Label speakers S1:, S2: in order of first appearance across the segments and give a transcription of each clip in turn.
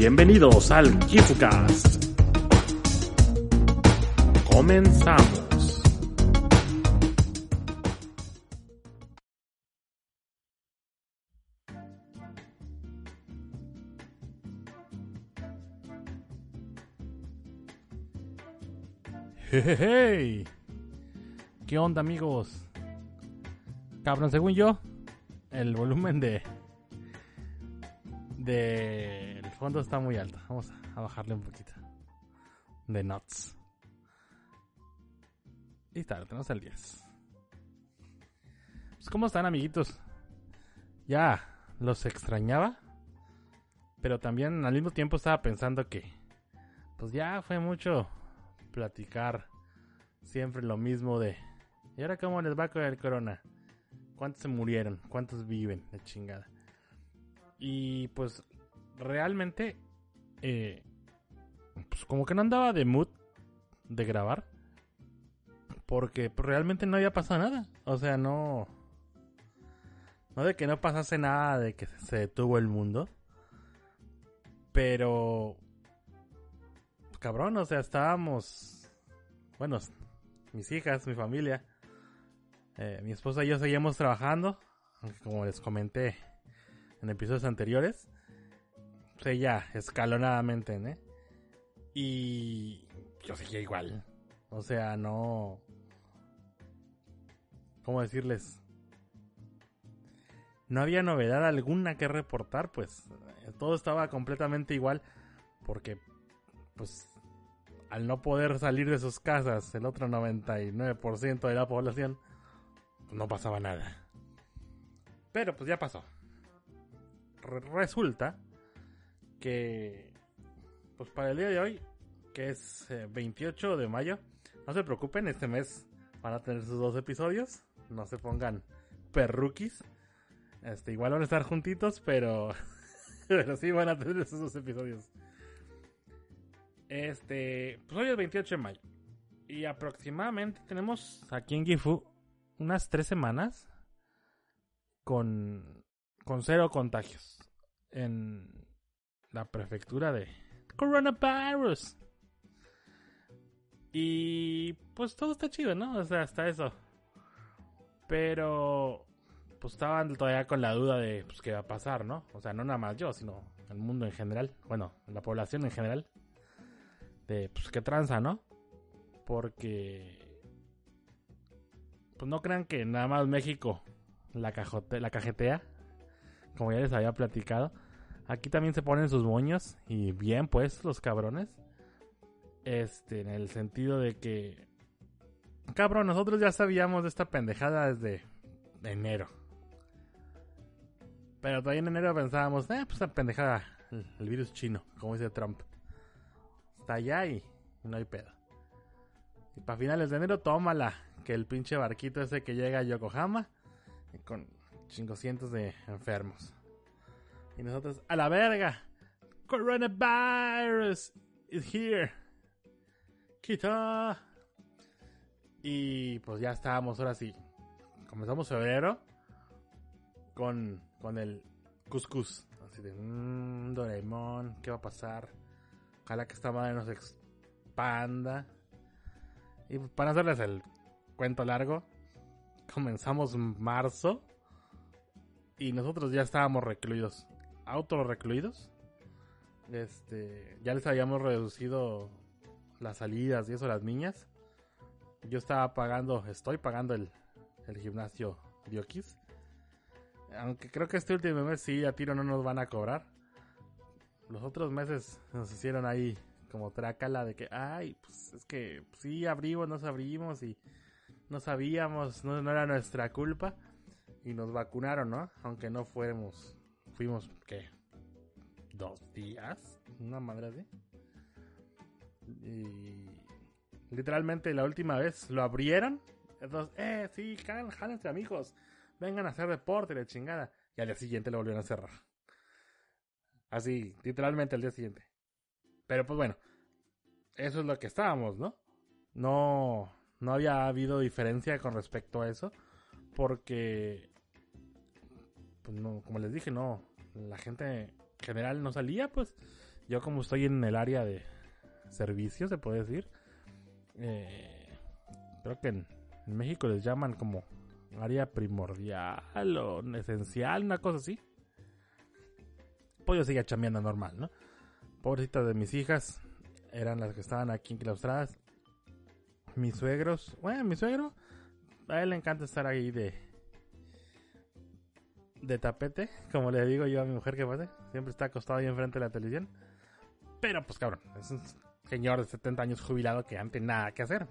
S1: Bienvenidos al KifuCast. Comenzamos. Hey, ¿Qué onda amigos? Cabrón, según yo, el volumen de de fondo está muy alto. Vamos a bajarle un poquito. De nuts. Y está, tenemos el 10. Pues, ¿cómo están, amiguitos? Ya los extrañaba. Pero también al mismo tiempo estaba pensando que, pues ya fue mucho platicar siempre lo mismo de, ¿y ahora cómo les va con el corona? ¿Cuántos se murieron? ¿Cuántos viven? De chingada. Y pues realmente, eh, pues como que no andaba de mood de grabar. Porque pues, realmente no había pasado nada. O sea, no... No de que no pasase nada, de que se detuvo el mundo. Pero... Cabrón, o sea, estábamos... Bueno, mis hijas, mi familia. Eh, mi esposa y yo seguíamos trabajando. Aunque como les comenté en episodios anteriores. Pues ella escalonadamente, ¿eh? Y yo seguía igual. O sea, no... ¿Cómo decirles? No había novedad alguna que reportar, pues todo estaba completamente igual. Porque, pues, al no poder salir de sus casas, el otro 99% de la población, pues, no pasaba nada. Pero pues ya pasó resulta que, pues para el día de hoy, que es 28 eh, de mayo, no se preocupen, este mes van a tener sus dos episodios. No se pongan perruquis. Este, igual van a estar juntitos, pero, pero sí van a tener esos dos episodios. Este, pues hoy es 28 de mayo. Y aproximadamente tenemos aquí en Gifu unas tres semanas con con cero contagios en la prefectura de coronavirus. Y pues todo está chido, ¿no? O sea, hasta eso. Pero pues estaban todavía con la duda de pues qué va a pasar, ¿no? O sea, no nada más yo, sino el mundo en general, bueno, la población en general. De pues qué tranza, ¿no? Porque pues no crean que nada más México la cajote, la cajetea como ya les había platicado. Aquí también se ponen sus moños y bien pues los cabrones. Este, en el sentido de que cabrón, nosotros ya sabíamos de esta pendejada desde enero. Pero todavía en enero pensábamos, eh, pues esta pendejada, el, virus chino, como dice Trump. Está allá y no hay pedo. Y para finales de enero, tómala, que el pinche barquito ese que llega a Yokohama, con cientos de enfermos. Y nosotros, a la verga. Coronavirus is here. Quita. Y pues ya estábamos ahora sí. Comenzamos febrero con, con el cuscús. Así de, mmm, Doraemon, ¿qué va a pasar? Ojalá que esta madre nos expanda. Y pues, para hacerles el cuento largo, comenzamos marzo y nosotros ya estábamos recluidos, auto recluidos. Este, ya les habíamos reducido las salidas y eso las niñas. Yo estaba pagando, estoy pagando el, el gimnasio Diokis. Aunque creo que este último mes sí, a tiro no nos van a cobrar. Los otros meses nos hicieron ahí como trácala de que, ay, pues es que sí abrimos, nos abrimos y no sabíamos, no, no era nuestra culpa y nos vacunaron, ¿no? Aunque no fuéramos, fuimos, ¿qué? ¿Dos días? Una madre así. Y literalmente la última vez lo abrieron. Entonces, eh, sí, jálense amigos, vengan a hacer deporte, la chingada. Y al día siguiente lo volvieron a cerrar. Así, literalmente al día siguiente. Pero pues bueno, eso es lo que estábamos, ¿no? No, no había habido diferencia con respecto a eso. Porque pues no, como les dije, no, la gente general no salía, pues, Yo como estoy en el área de servicios, se puede decir. Eh, creo que en, en México les llaman como área primordial o esencial, una cosa así. Pues yo seguía chambeando normal, ¿no? Pobrecitas de mis hijas, eran las que estaban aquí enclaustradas. Mis suegros, bueno, mi suegro, a él le encanta estar ahí de de tapete, como le digo yo a mi mujer que pase. Siempre está acostado ahí enfrente de la televisión. Pero pues cabrón, es un señor de 70 años jubilado que antes nada que hacer.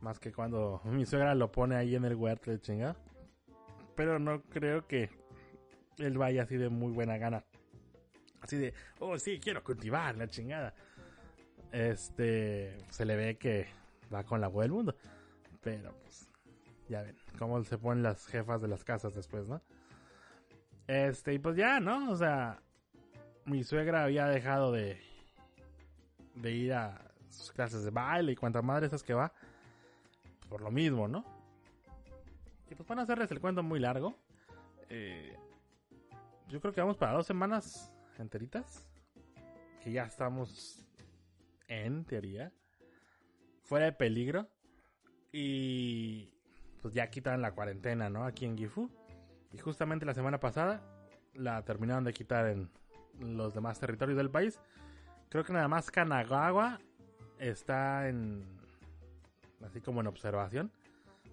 S1: Más que cuando mi suegra lo pone ahí en el huerto de chingada. Pero no creo que él vaya así de muy buena gana. Así de, oh sí, quiero cultivar la chingada. Este, se le ve que va con la abuela del mundo. Pero pues, ya ven, cómo se ponen las jefas de las casas después, ¿no? Este, y pues ya, ¿no? O sea, mi suegra había dejado de, de ir a sus clases de baile y cuantas madres esas que va. Por lo mismo, ¿no? Y pues van a hacerles el cuento muy largo. Eh, yo creo que vamos para dos semanas enteritas. Que ya estamos en teoría. Fuera de peligro. Y pues ya quitan la cuarentena, ¿no? Aquí en Gifu. Y justamente la semana pasada la terminaron de quitar en los demás territorios del país. Creo que nada más Kanagawa está en. así como en observación.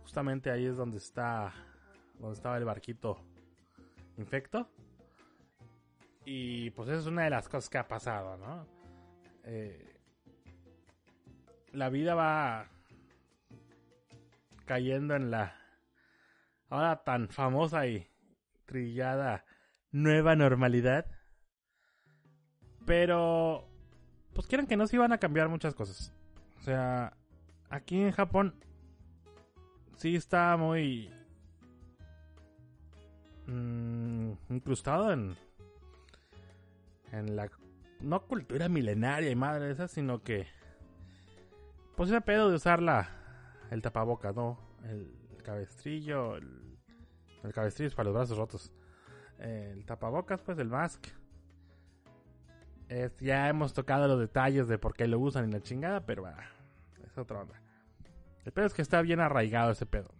S1: Justamente ahí es donde está. donde estaba el barquito infecto. Y pues esa es una de las cosas que ha pasado, ¿no? Eh, la vida va cayendo en la ahora tan famosa y trillada nueva normalidad. Pero, pues quieran que no se iban a cambiar muchas cosas. O sea, aquí en Japón sí está muy mmm, incrustado en en la no cultura milenaria y madre esa, sino que pues ese pedo de usar la el tapabocas, ¿no? El cabestrillo, el, el cabestrillo es para los brazos rotos. El tapabocas, pues el mask. Ya hemos tocado los detalles de por qué lo usan y la chingada, pero ah, es otra onda. El pedo es que está bien arraigado ese pedo.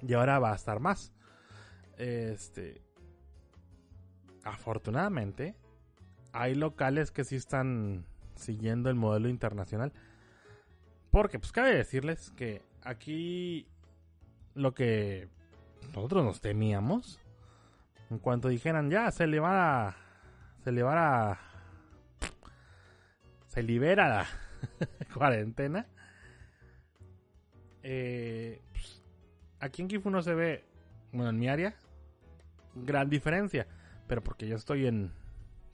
S1: Y ahora va a estar más. Este. Afortunadamente, hay locales que sí están siguiendo el modelo internacional. Porque, pues cabe decirles que aquí lo que nosotros nos temíamos, en cuanto dijeran ya se le va a, se le va a, se libera la cuarentena, eh, pues, aquí en Kifu no se ve, bueno, en mi área, gran diferencia, pero porque yo estoy en,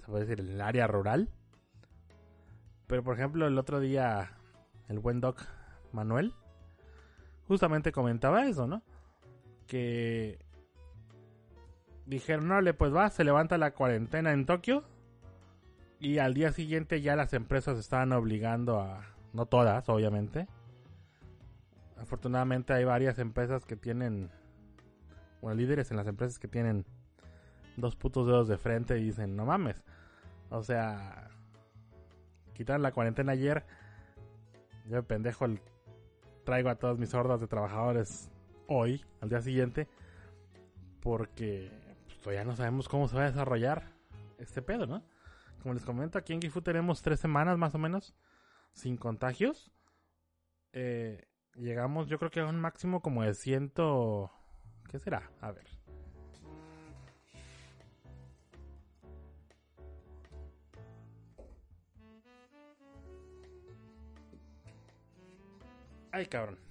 S1: se puede decir, en el área rural. Pero por ejemplo, el otro día, el buen doc Manuel, justamente comentaba eso, ¿no? Que dijeron, no, le pues va, se levanta la cuarentena en Tokio. Y al día siguiente ya las empresas estaban obligando a, no todas, obviamente. Afortunadamente hay varias empresas que tienen, bueno, líderes en las empresas que tienen dos putos dedos de frente y dicen, no mames. O sea, quitaron la cuarentena ayer. Yo pendejo traigo a todas mis hordas de trabajadores hoy, al día siguiente, porque pues, todavía no sabemos cómo se va a desarrollar este pedo, ¿no? Como les comento, aquí en Gifu tenemos tres semanas más o menos sin contagios. Eh, llegamos, yo creo que a un máximo como de ciento... ¿Qué será? A ver. Ay, cabrón.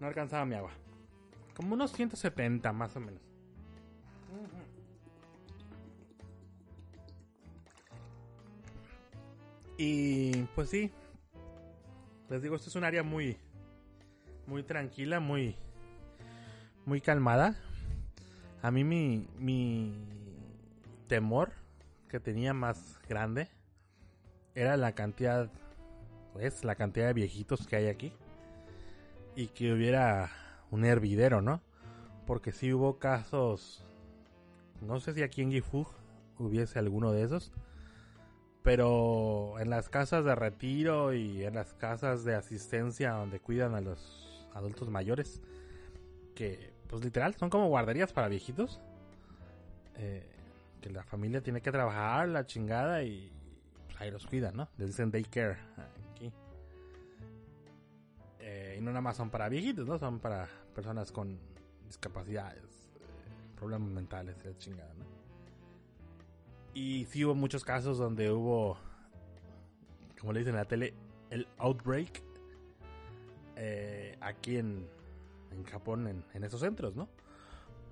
S1: No alcanzaba mi agua. Como unos 170 más o menos. Y pues sí. Les digo, esto es un área muy muy tranquila, muy muy calmada. A mí mi mi temor que tenía más grande era la cantidad pues la cantidad de viejitos que hay aquí y que hubiera un hervidero, ¿no? Porque sí hubo casos, no sé si aquí en Gifu hubiese alguno de esos. Pero en las casas de retiro y en las casas de asistencia donde cuidan a los adultos mayores, que pues literal son como guarderías para viejitos, eh, que la familia tiene que trabajar la chingada y pues, ahí los cuidan, ¿no? Les dicen daycare y no nada más son para viejitos, ¿no? Son para personas con discapacidades, eh, problemas mentales, la chingada, ¿no? Y sí hubo muchos casos donde hubo, como le dicen en la tele, el outbreak eh, aquí en, en Japón, en, esos centros, ¿no?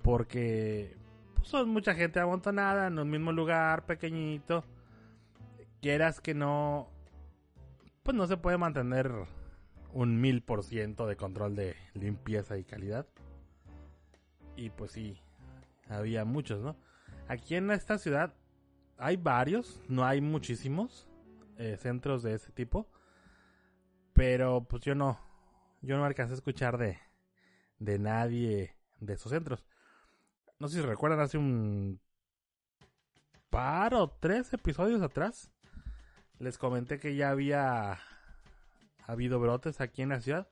S1: Porque pues, son mucha gente amontonada en un mismo lugar pequeñito. Quieras que no, pues no se puede mantener un mil por ciento de control de limpieza y calidad. Y pues sí, había muchos, ¿no? Aquí en esta ciudad hay varios, no hay muchísimos eh, centros de ese tipo. Pero pues yo no, yo no alcancé a escuchar de, de nadie de esos centros. No sé si recuerdan hace un par o tres episodios atrás. Les comenté que ya había habido brotes aquí en la ciudad.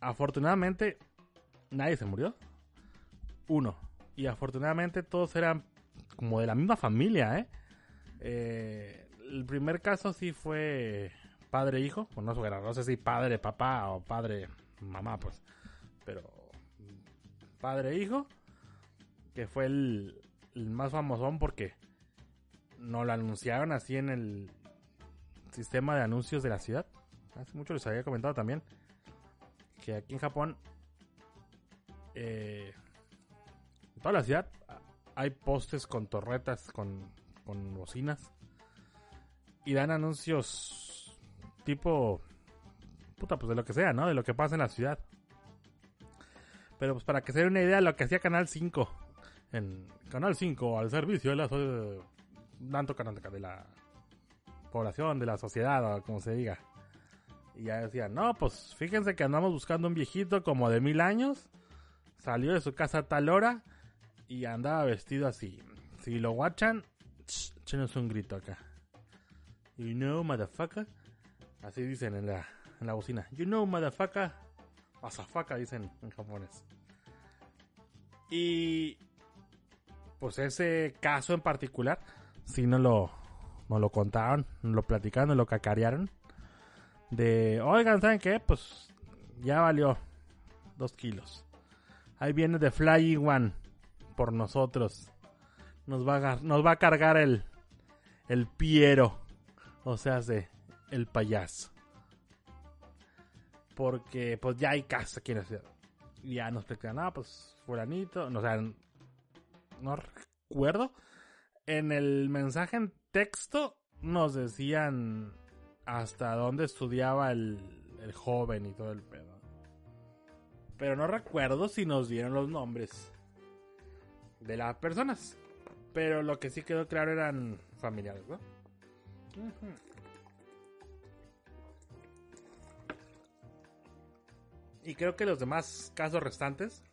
S1: Afortunadamente, nadie se murió. Uno. Y afortunadamente todos eran como de la misma familia, ¿eh? ¿eh? el primer caso sí fue padre-hijo. Bueno, no sé si padre-papá o padre-mamá, pues. Pero padre-hijo, que fue el, el más famosón porque no lo anunciaron así en el sistema de anuncios de la ciudad. Hace mucho les había comentado también que aquí en Japón, eh, en toda la ciudad, hay postes con torretas, con, con bocinas. Y dan anuncios tipo... Puta, pues de lo que sea, ¿no? De lo que pasa en la ciudad. Pero pues para que se den una idea, lo que hacía Canal 5. En Canal 5, al servicio de la, de la población, de la sociedad, o como se diga. Y ya decían, no, pues fíjense que andamos buscando un viejito como de mil años. Salió de su casa a tal hora y andaba vestido así. Si lo watchan, chenos un grito acá. You know, motherfucker. Así dicen en la, en la bocina. You know, motherfucker. Asafaka dicen en japonés. Y pues ese caso en particular, si no lo, no lo contaron, no lo platicaron, no lo cacarearon. De, oigan, ¿saben qué? Pues ya valió dos kilos. Ahí viene de Flying One por nosotros. Nos va a, nos va a cargar el, el Piero. O sea, de el payaso. Porque pues ya hay casa aquí en la ciudad. Ya nos explican, ah, pues fulanito. No, o sea, no recuerdo. En el mensaje en texto nos decían hasta dónde estudiaba el, el joven y todo el pedo. Pero no recuerdo si nos dieron los nombres de las personas. Pero lo que sí quedó claro eran familiares, ¿no? Y creo que los demás casos restantes,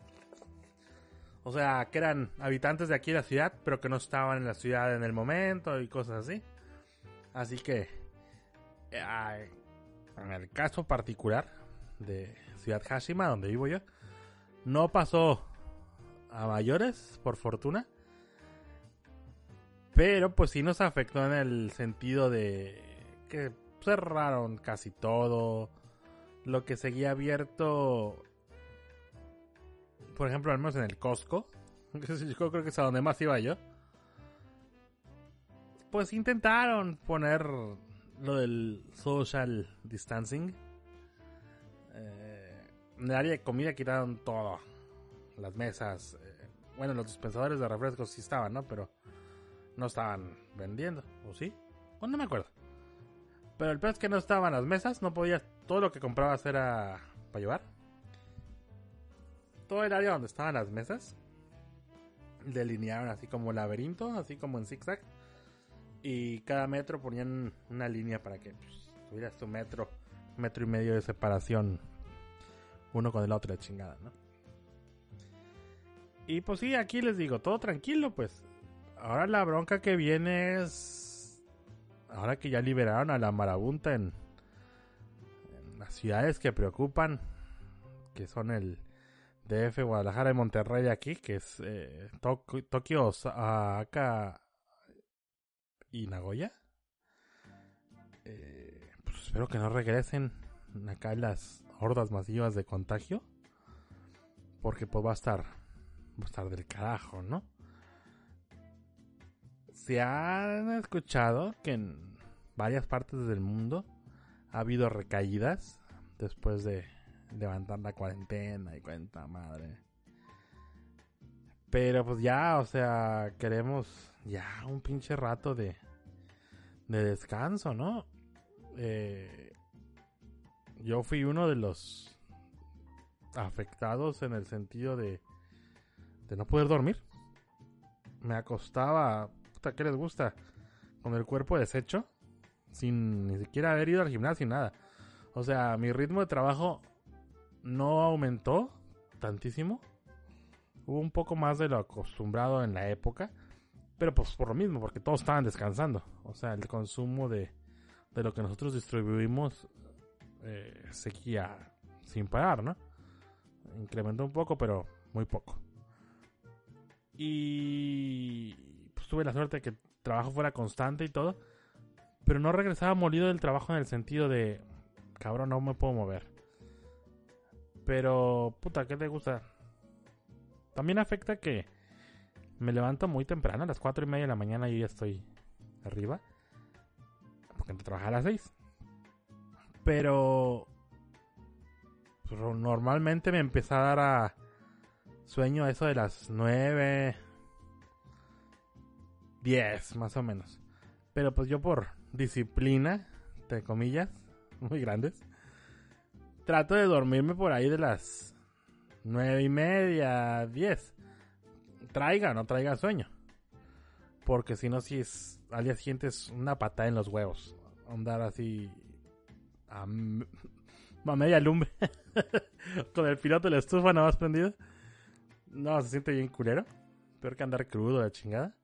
S1: o sea, que eran habitantes de aquí de la ciudad, pero que no estaban en la ciudad en el momento y cosas así. Así que, en el caso particular de Ciudad Hashima, donde vivo yo, no pasó a mayores, por fortuna. Pero pues sí nos afectó en el sentido de que cerraron casi todo. Lo que seguía abierto, por ejemplo, al menos en el Costco, creo que es a donde más iba yo. Pues intentaron poner lo del social distancing. Eh, en el área de comida quitaron todo las mesas. Eh, bueno, los dispensadores de refrescos sí estaban, ¿no? Pero no estaban vendiendo, ¿o sí? Pues no me acuerdo. Pero el peor es que no estaban las mesas, no podías. Todo lo que comprabas era para llevar. Todo el área donde estaban las mesas delinearon así como laberinto, así como en zigzag. Y cada metro ponían una línea para que pues, tuvieras tu metro, metro y medio de separación uno con el otro de chingada, ¿no? Y pues sí, aquí les digo, todo tranquilo, pues. ahora la bronca que viene es. Ahora que ya liberaron a la marabunta en, en las ciudades que preocupan, que son el DF, Guadalajara y Monterrey aquí, que es eh, Tokio, Osaka y Nagoya. Eh, pues espero que no regresen acá las hordas masivas de contagio. Porque pues va a estar, va a estar del carajo, ¿no? Se han escuchado que en varias partes del mundo ha habido recaídas después de levantar la cuarentena y cuenta madre. Pero pues ya, o sea, queremos ya un pinche rato de, de descanso, ¿no? Eh, yo fui uno de los afectados en el sentido de, de no poder dormir. Me acostaba, puta, ¿qué les gusta? Con el cuerpo deshecho, sin ni siquiera haber ido al gimnasio, nada. O sea, mi ritmo de trabajo no aumentó tantísimo. Hubo un poco más de lo acostumbrado en la época. Pero pues por lo mismo, porque todos estaban descansando. O sea, el consumo de, de lo que nosotros distribuimos eh, seguía sin parar, ¿no? Incrementó un poco, pero muy poco. Y pues tuve la suerte de que el trabajo fuera constante y todo. Pero no regresaba molido del trabajo en el sentido de, cabrón, no me puedo mover. Pero, puta, ¿qué te gusta? También afecta que me levanto muy temprano, a las 4 y media de la mañana yo ya estoy arriba. Porque entro a trabajar a las 6. Pero pues, normalmente me empieza a dar a sueño eso de las 9, 10 más o menos. Pero pues yo por disciplina, entre comillas, muy grandes, trato de dormirme por ahí de las nueve y media, 10. Traiga no traiga sueño. Porque si no, si es al día siguiente es una patada en los huevos. Andar así a, media lumbre. Con el piloto de la estufa nada más prendido. No, se siente bien culero. Peor que andar crudo de chingada.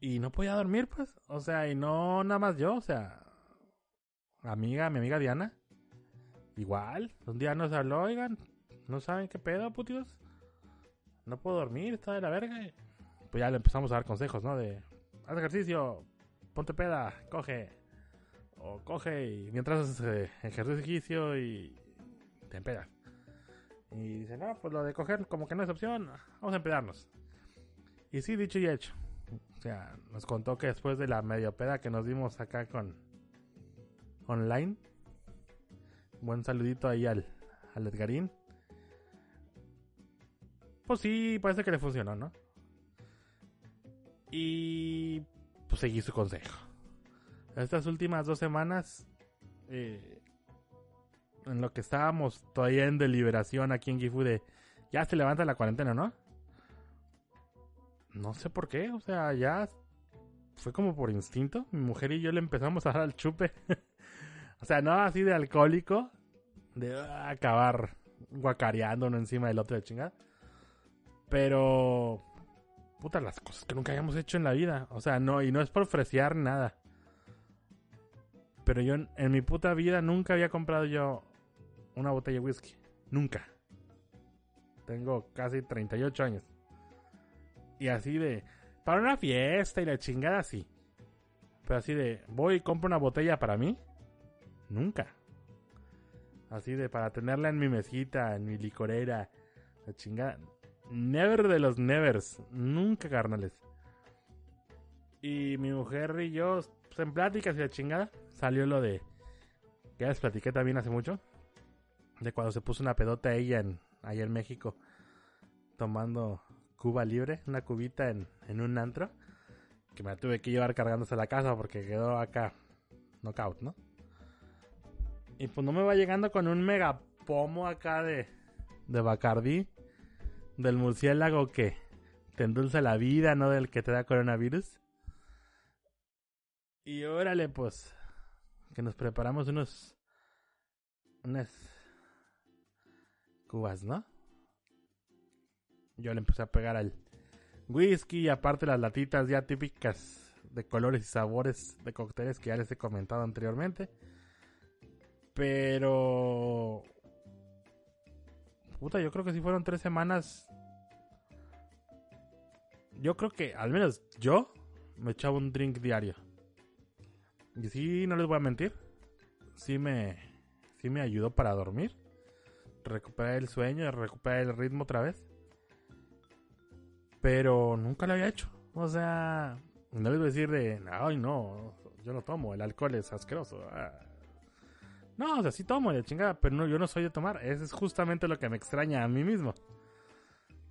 S1: Y no podía dormir, pues. O sea, y no nada más yo, o sea. Amiga, mi amiga Diana. Igual. Un día nos habló, oigan. No saben qué pedo, putidos. No puedo dormir, está de la verga. Pues ya le empezamos a dar consejos, ¿no? De. Haz ejercicio. Ponte peda. Coge. O coge y mientras haces ejercicio y te empedas. Y dice, no, pues lo de coger como que no es opción, vamos a empedarnos. Y sí, dicho y hecho. O sea, nos contó que después de la medio peda que nos dimos acá con online, buen saludito ahí al, al Edgarín. Pues sí, parece que le funcionó, ¿no? Y pues seguí su consejo estas últimas dos semanas, eh, en lo que estábamos todavía en deliberación aquí en Gifu de ya se levanta la cuarentena, ¿no? No sé por qué, o sea, ya fue como por instinto. Mi mujer y yo le empezamos a dar al chupe. o sea, no así de alcohólico, de ah, acabar guacareando uno encima del otro de chingada. Pero, puta, las cosas que nunca habíamos hecho en la vida. O sea, no, y no es por ofrecer nada. Pero yo en, mi puta vida nunca había comprado yo una botella de whisky. Nunca. Tengo casi 38 años. Y así de... Para una fiesta y la chingada, sí. Pero así de... Voy y compro una botella para mí. Nunca. Así de para tenerla en mi mesita, en mi licorera. La chingada. Never de los nevers. Nunca, carnales. Y mi mujer y yo, pues en pláticas y la chingada salió lo de. Que ya les platiqué también hace mucho. De cuando se puso una pedota ella en, allá en México. Tomando Cuba libre, una cubita en, en un antro. Que me la tuve que llevar cargándose a la casa porque quedó acá knockout, ¿no? Y pues no me va llegando con un mega pomo acá de, de Bacardi. Del murciélago que te endulza la vida, no del que te da coronavirus. Y órale, pues que nos preparamos unos unas cubas, ¿no? Yo le empecé a pegar al whisky y aparte las latitas ya típicas de colores y sabores de cócteles que ya les he comentado anteriormente. Pero... Puta, yo creo que si fueron tres semanas... Yo creo que, al menos yo, me echaba un drink diario. Y sí, no les voy a mentir. Sí me, sí me ayudó para dormir. Recuperar el sueño, recuperar el ritmo otra vez. Pero nunca lo había hecho. O sea, no les voy a decir de, ay no, yo no tomo, el alcohol es asqueroso. Ah. No, o sea, sí tomo, la chingada, pero no, yo no soy de tomar. Eso es justamente lo que me extraña a mí mismo.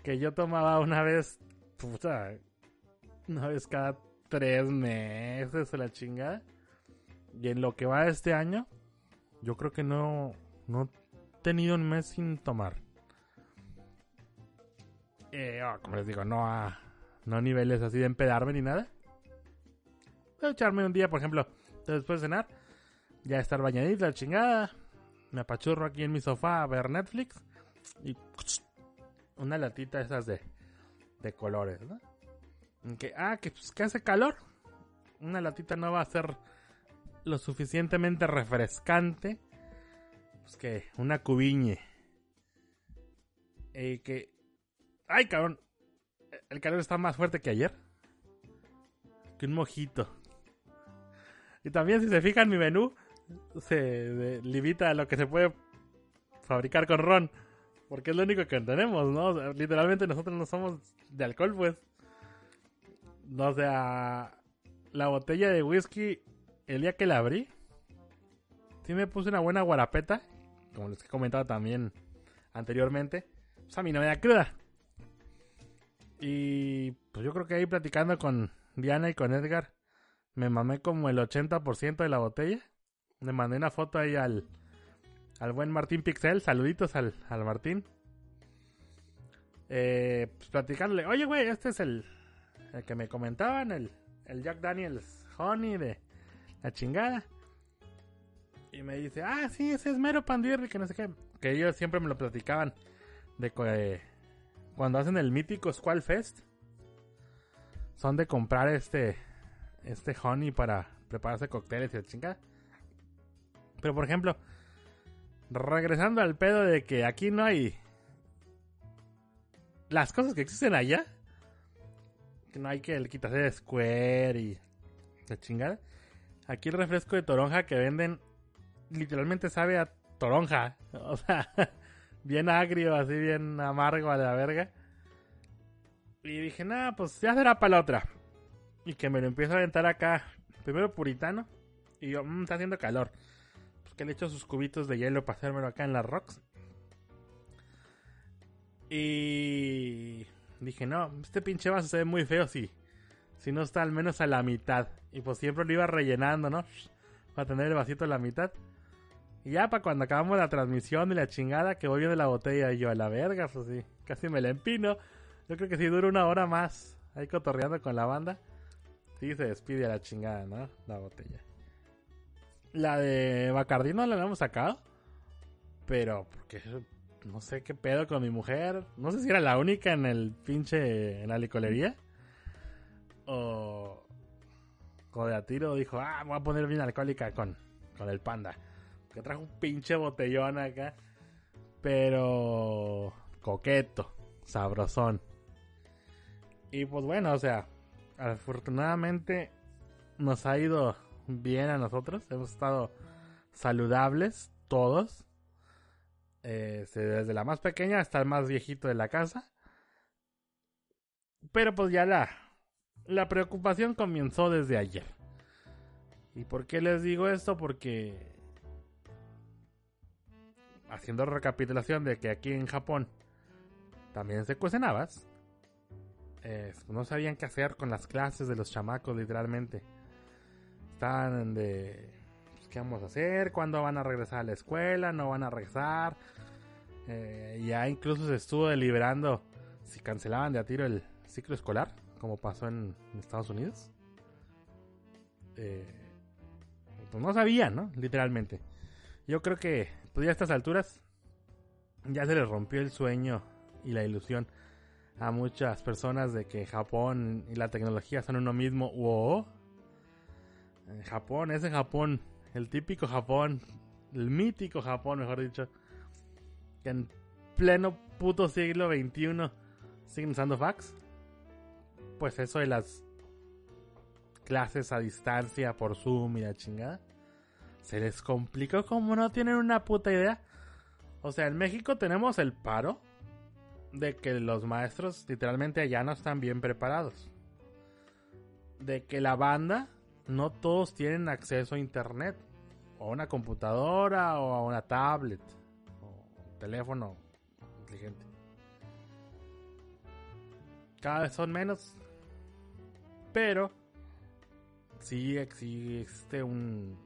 S1: Que yo tomaba una vez, puta, una vez cada tres meses la chingada. Y en lo que va este año, yo creo que no, no he tenido un mes sin tomar. Eh, oh, como les digo, no a, no niveles así de empedarme ni nada. Voy a echarme un día, por ejemplo, después de cenar, ya estar bañadito, la chingada. Me apachurro aquí en mi sofá a ver Netflix. Y una latita esas de, de colores, ¿no? Que, ah, que, pues, que hace calor. Una latita no va a ser lo suficientemente refrescante. Pues que una cubiñe. Eh, que... ¡Ay, cabrón! El calor está más fuerte que ayer. Que un mojito. Y también si se fijan mi menú, se limita a lo que se puede fabricar con ron. Porque es lo único que tenemos, ¿no? literalmente nosotros no somos de alcohol, pues. O sea, la botella de whisky, el día que la abrí, sí me puse una buena guarapeta, como les he comentado también anteriormente. Pues a mí no me da cruda. Y pues yo creo que ahí platicando con Diana y con Edgar, me mamé como el 80% de la botella. Le mandé una foto ahí al, al buen Martín Pixel. Saluditos al, al Martín. Eh, pues platicándole, oye, güey, este es el, el que me comentaban, el, el Jack Daniels Honey de la chingada. Y me dice, ah, sí, ese es mero pandirri, que no sé qué. Que ellos siempre me lo platicaban de que cuando hacen el mítico Squall Fest. Son de comprar este este honey para prepararse cócteles y la chingada. Pero por ejemplo, regresando al pedo de que aquí no hay las cosas que existen allá, que no hay que el quitarse de Square y la chingada. Aquí el refresco de toronja que venden literalmente sabe a toronja, o sea, bien agrio, así bien amargo a la verga. Y dije, nada, pues ya será para la otra. Y que me lo empiezo a aventar acá. Primero puritano. Y yo, mmm, está haciendo calor. Que le echo sus cubitos de hielo para hacérmelo acá en las rocks. Y dije, no, este pinche vaso se ve muy feo si, si no está al menos a la mitad. Y pues siempre lo iba rellenando, ¿no? Para tener el vasito a la mitad. Y ya para cuando acabamos la transmisión y la chingada que voy viendo la botella y yo a la verga, pues sí, casi me la empino. Yo creo que si dura una hora más ahí cotorreando con la banda. Sí, se despide a la chingada, ¿no? La botella. La de Bacardi no la hemos sacado. Pero porque no sé qué pedo con mi mujer. No sé si era la única en el pinche. en la licolería. O. O de a tiro dijo, ah, voy a poner bien alcohólica con, con el panda. Que trajo un pinche botellón acá. Pero. coqueto. Sabrosón. Y pues bueno, o sea, afortunadamente nos ha ido bien a nosotros. Hemos estado saludables todos. Este, desde la más pequeña hasta el más viejito de la casa. Pero pues ya la, la preocupación comenzó desde ayer. ¿Y por qué les digo esto? Porque haciendo recapitulación de que aquí en Japón también se cuecen habas. No sabían qué hacer con las clases de los chamacos, literalmente. Estaban de. Pues, ¿Qué vamos a hacer? ¿Cuándo van a regresar a la escuela? ¿No van a regresar? Eh, ya incluso se estuvo deliberando si cancelaban de a tiro el ciclo escolar, como pasó en, Estados Unidos. Eh, pues no sabían, ¿no? Literalmente. Yo creo que, pues ya a estas alturas, ya se les rompió el sueño y la ilusión a muchas personas de que Japón y la tecnología son uno mismo. Wow. En Japón, ese Japón, el típico Japón, el mítico Japón, mejor dicho, que en pleno puto siglo XXI siguen usando fax. Pues eso de las clases a distancia por Zoom y la chingada. Se les complicó como no tienen una puta idea. O sea, en México tenemos el paro de que los maestros literalmente allá no están bien preparados. De que la banda no todos tienen acceso a internet. O a una computadora o a una tablet. O un teléfono inteligente. Cada vez son menos. Pero sí existe un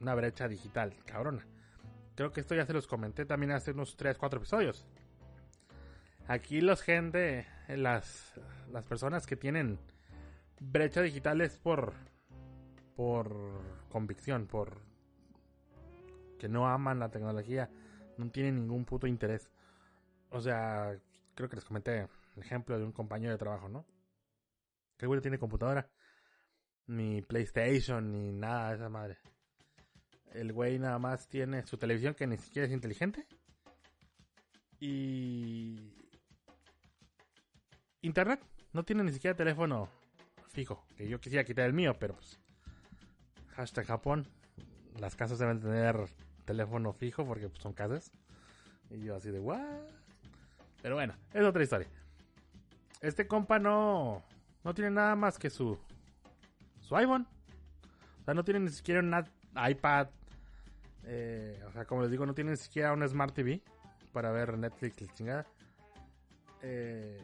S1: una brecha digital, cabrona. Creo que esto ya se los comenté también hace unos 3, 4 episodios. Aquí los gente, las, las personas que tienen brecha digital es por, por convicción, por que no aman la tecnología, no tienen ningún puto interés. O sea, creo que les comenté el ejemplo de un compañero de trabajo, ¿no? Que güey tiene computadora, ni PlayStation, ni nada de esa madre. El güey nada más tiene su televisión que ni siquiera es inteligente. Y... Internet. No tiene ni siquiera teléfono Que yo quisiera quitar el mío, pero pues... Hashtag Japón. Las casas deben tener teléfono fijo porque pues, son casas. Y yo así de, ¿what? Pero bueno, es otra historia. Este compa no... No tiene nada más que su... Su iPhone. O sea, no tiene ni siquiera un iPad eh, o sea, como les digo, no tiene ni siquiera un Smart TV para ver Netflix y. Eh,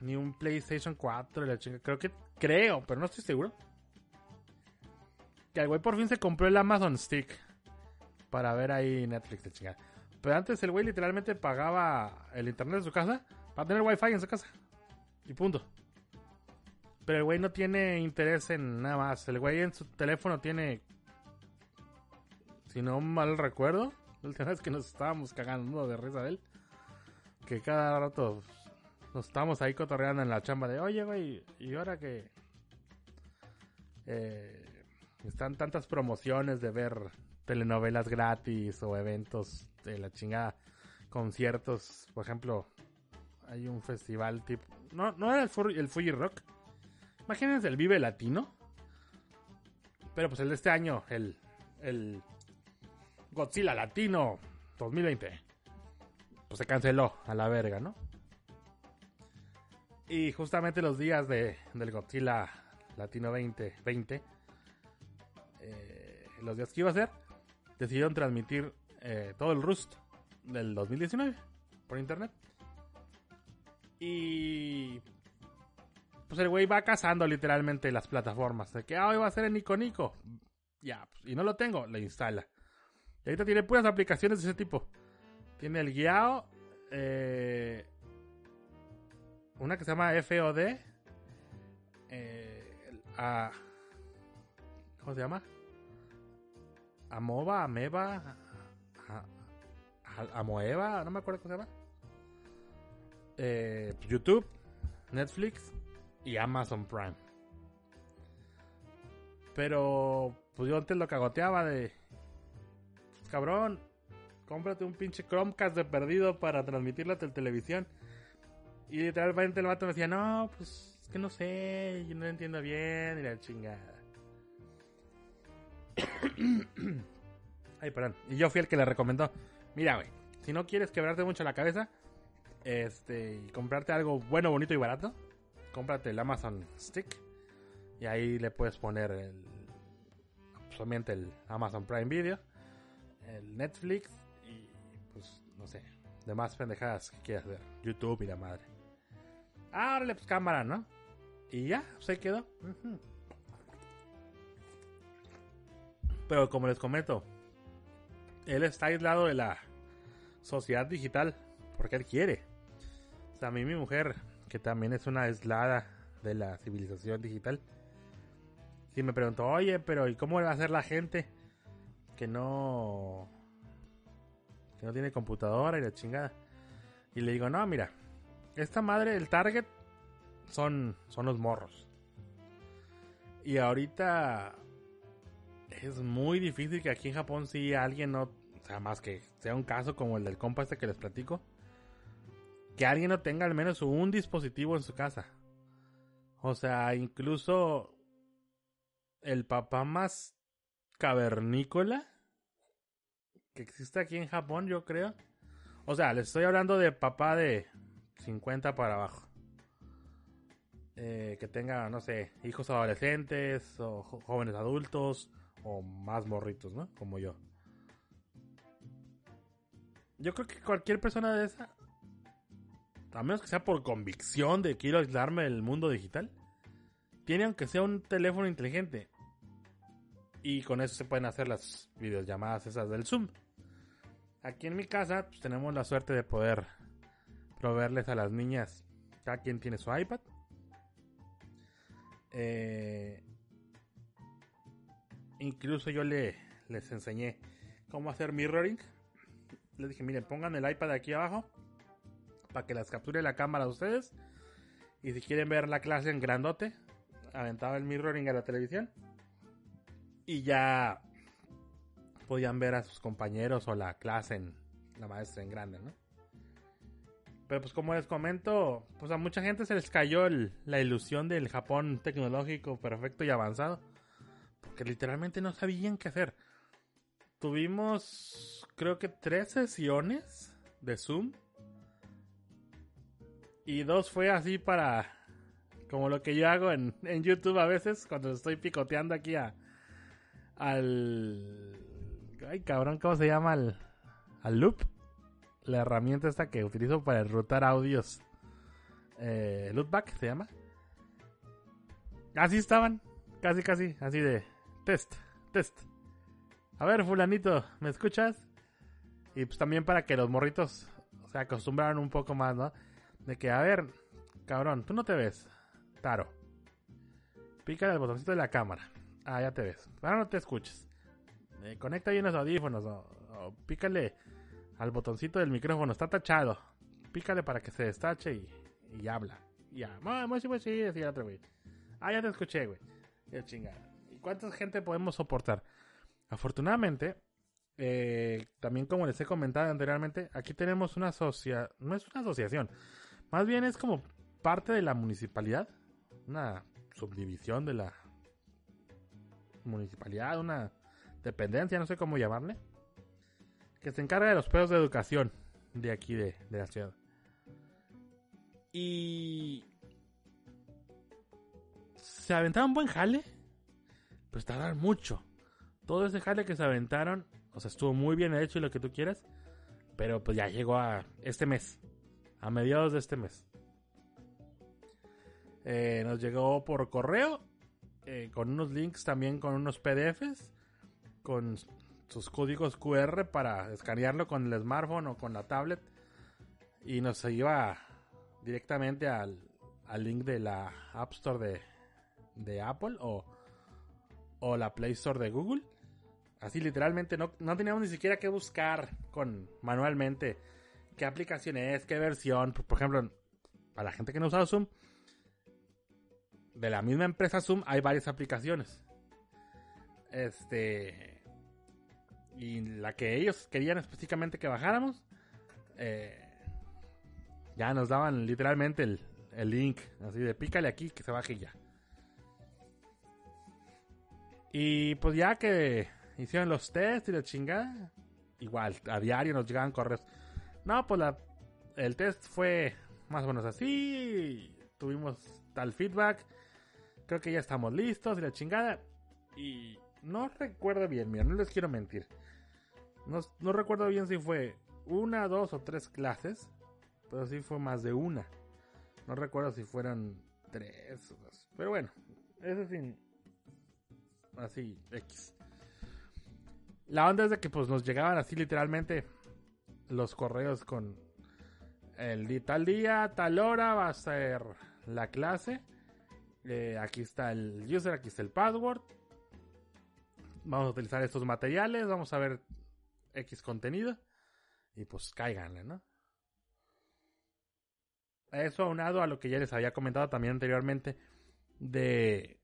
S1: ni un PlayStation 4 la chingada. Creo que, creo, pero no estoy seguro. Que el güey por fin se compró el Amazon Stick para ver ahí Netflix y chingada. Pero antes el güey literalmente pagaba el internet de su casa para tener wifi en su casa. Y punto. Pero el güey no tiene interés en nada más. El güey en su teléfono tiene si no mal recuerdo, la última vez que nos estábamos cagando de risa de él, que cada rato nos estábamos ahí cotorreando en la chamba de, oye, güey, y ahora que eh, están tantas promociones de ver telenovelas gratis o eventos de la chingada, conciertos, por ejemplo, hay un festival tipo, no, no era el, Fuji Rock, imagínense el Vive Latino, pero pues el de este año, el, el Godzilla Latino 2020. Pues se canceló a la verga, ¿no? Y justamente los días de, del Godzilla Latino 2020, eh, los días que iba a ser, decidieron transmitir eh, todo el Rust del 2019 por internet. Y pues el güey va cazando literalmente las plataformas. De que ah, hoy va a ser en Nico Nico. Ya, pues, y no lo tengo, le instala. Y ahorita tiene puras aplicaciones de ese tipo. Tiene el guiado. Eh, una que se llama FOD. Eh, a, ¿Cómo se llama? Amova, Ameba. Amoeva, no me acuerdo cómo se llama. Eh, YouTube, Netflix y Amazon Prime. Pero, pues yo antes lo cagoteaba de cabrón, cómprate un pinche Chromecast de perdido para transmitirla a televisión. Y literalmente el vato me decía, no, pues es que no sé, yo no entiendo bien, y la chingada. Ay, perdón. Y yo fui el que le recomendó, mira, güey, si no quieres quebrarte mucho la cabeza, este, y comprarte algo bueno, bonito y barato, cómprate el Amazon Stick. Y ahí le puedes poner el, solamente el Amazon Prime Video el Netflix y pues no sé, demás pendejadas que quieras ver, YouTube y la madre. Ah, órale, pues cámara, ¿no? Y ya, se quedó. Pero como les comento, él está aislado de la sociedad digital porque él quiere. A mí mi mujer, que también es una aislada de la civilización digital, si me preguntó, oye, pero ¿y cómo va a ser la gente? que no que no tiene computadora y la chingada. Y le digo, no, mira, esta madre, el target, son, son los morros. Y ahorita es muy difícil que aquí en Japón si alguien no, o sea, más que sea un caso como el del compa este que les platico, que alguien no tenga al menos un dispositivo en su casa. O sea, incluso el papá más cavernícola que existe aquí en Japón, yo creo. O sea, les estoy hablando de papá de 50 para abajo. Eh, que tenga, no sé, hijos adolescentes o jóvenes adultos o más morritos, ¿no? Como yo. Yo creo que cualquier persona de esa, a menos que sea por convicción de quiero aislarme del mundo digital, tiene aunque sea un teléfono inteligente. Y con eso se pueden hacer las videollamadas esas del Zoom. Aquí en mi casa pues, tenemos la suerte de poder proveerles a las niñas, cada quien tiene su iPad. Eh, incluso yo le, les enseñé cómo hacer mirroring. Les dije, miren, pongan el iPad aquí abajo para que las capture la cámara de ustedes. Y si quieren ver la clase en grandote, aventaba el mirroring a la televisión. Y ya podían ver a sus compañeros o la clase en la maestra en grande, ¿no? Pero pues como les comento, pues a mucha gente se les cayó la ilusión del Japón tecnológico perfecto y avanzado. Porque literalmente no sabían qué hacer. Tuvimos creo que tres sesiones de Zoom. Y dos fue así para... Como lo que yo hago en, en YouTube a veces cuando estoy picoteando aquí a, al... Ay cabrón, ¿cómo se llama? Al, al loop la herramienta esta que utilizo para enrutar audios. Eh, Loopback se llama. Así estaban. Casi, casi. Así de test, test. A ver, fulanito, ¿me escuchas? Y pues también para que los morritos se acostumbraran un poco más, ¿no? De que, a ver, cabrón, tú no te ves. Taro. Pica el botoncito de la cámara. Ah, ya te ves. Ahora no te escuches. Eh, conecta bien los audífonos o pícale al botoncito del micrófono. Está tachado. Pícale para que se destache y, y habla. Ya. sí, decía otro güey. Ah, ya te escuché, güey. Ya chingada. ¿Y cuánta gente podemos soportar? Afortunadamente, eh, también como les he comentado anteriormente, aquí tenemos una asociación. No es una asociación. Más bien es como parte de la municipalidad. Una subdivisión de la municipalidad. Una dependencia, no sé cómo llamarle que se encarga de los pedos de educación de aquí de, la ciudad. Y se aventaron buen jale, pues tardaron mucho. Todo ese jale que se aventaron, o sea, estuvo muy bien hecho y lo que tú quieras, pero pues ya llegó a este mes, a mediados de este mes. Eh, nos llegó por correo, eh, con unos links también con unos PDFs, con sus códigos QR para escanearlo con el smartphone o con la tablet y nos iba directamente al, link de la App Store de, Apple o, o, la Play Store de Google. Así literalmente no, no teníamos ni siquiera que buscar con manualmente qué aplicación es, qué versión. Por, ejemplo, para la gente que no usa Zoom, de la misma empresa Zoom hay varias aplicaciones. Este y la que ellos querían específicamente que bajáramos, eh, ya nos daban literalmente el, link, así de pícale aquí que se baje ya. Y pues ya que hicieron los test y la chingada, igual, a diario nos llegaban correos. No, pues la, el test fue más o menos así, tuvimos tal feedback, creo que ya estamos listos y la chingada. Y no recuerdo bien, mira, no les quiero mentir. No, recuerdo bien si fue una, dos o tres clases, pero sí fue más de una. No recuerdo si fueron tres o dos. Pero bueno, eso sin. Así, X. La onda es de que pues nos llegaban así literalmente los correos con el tal día, tal hora va a ser la clase. Eh, aquí está el user, aquí está el password. Vamos a utilizar estos materiales, vamos a ver X contenido y pues cáiganle, ¿no? eso aunado a lo que ya les había comentado también anteriormente de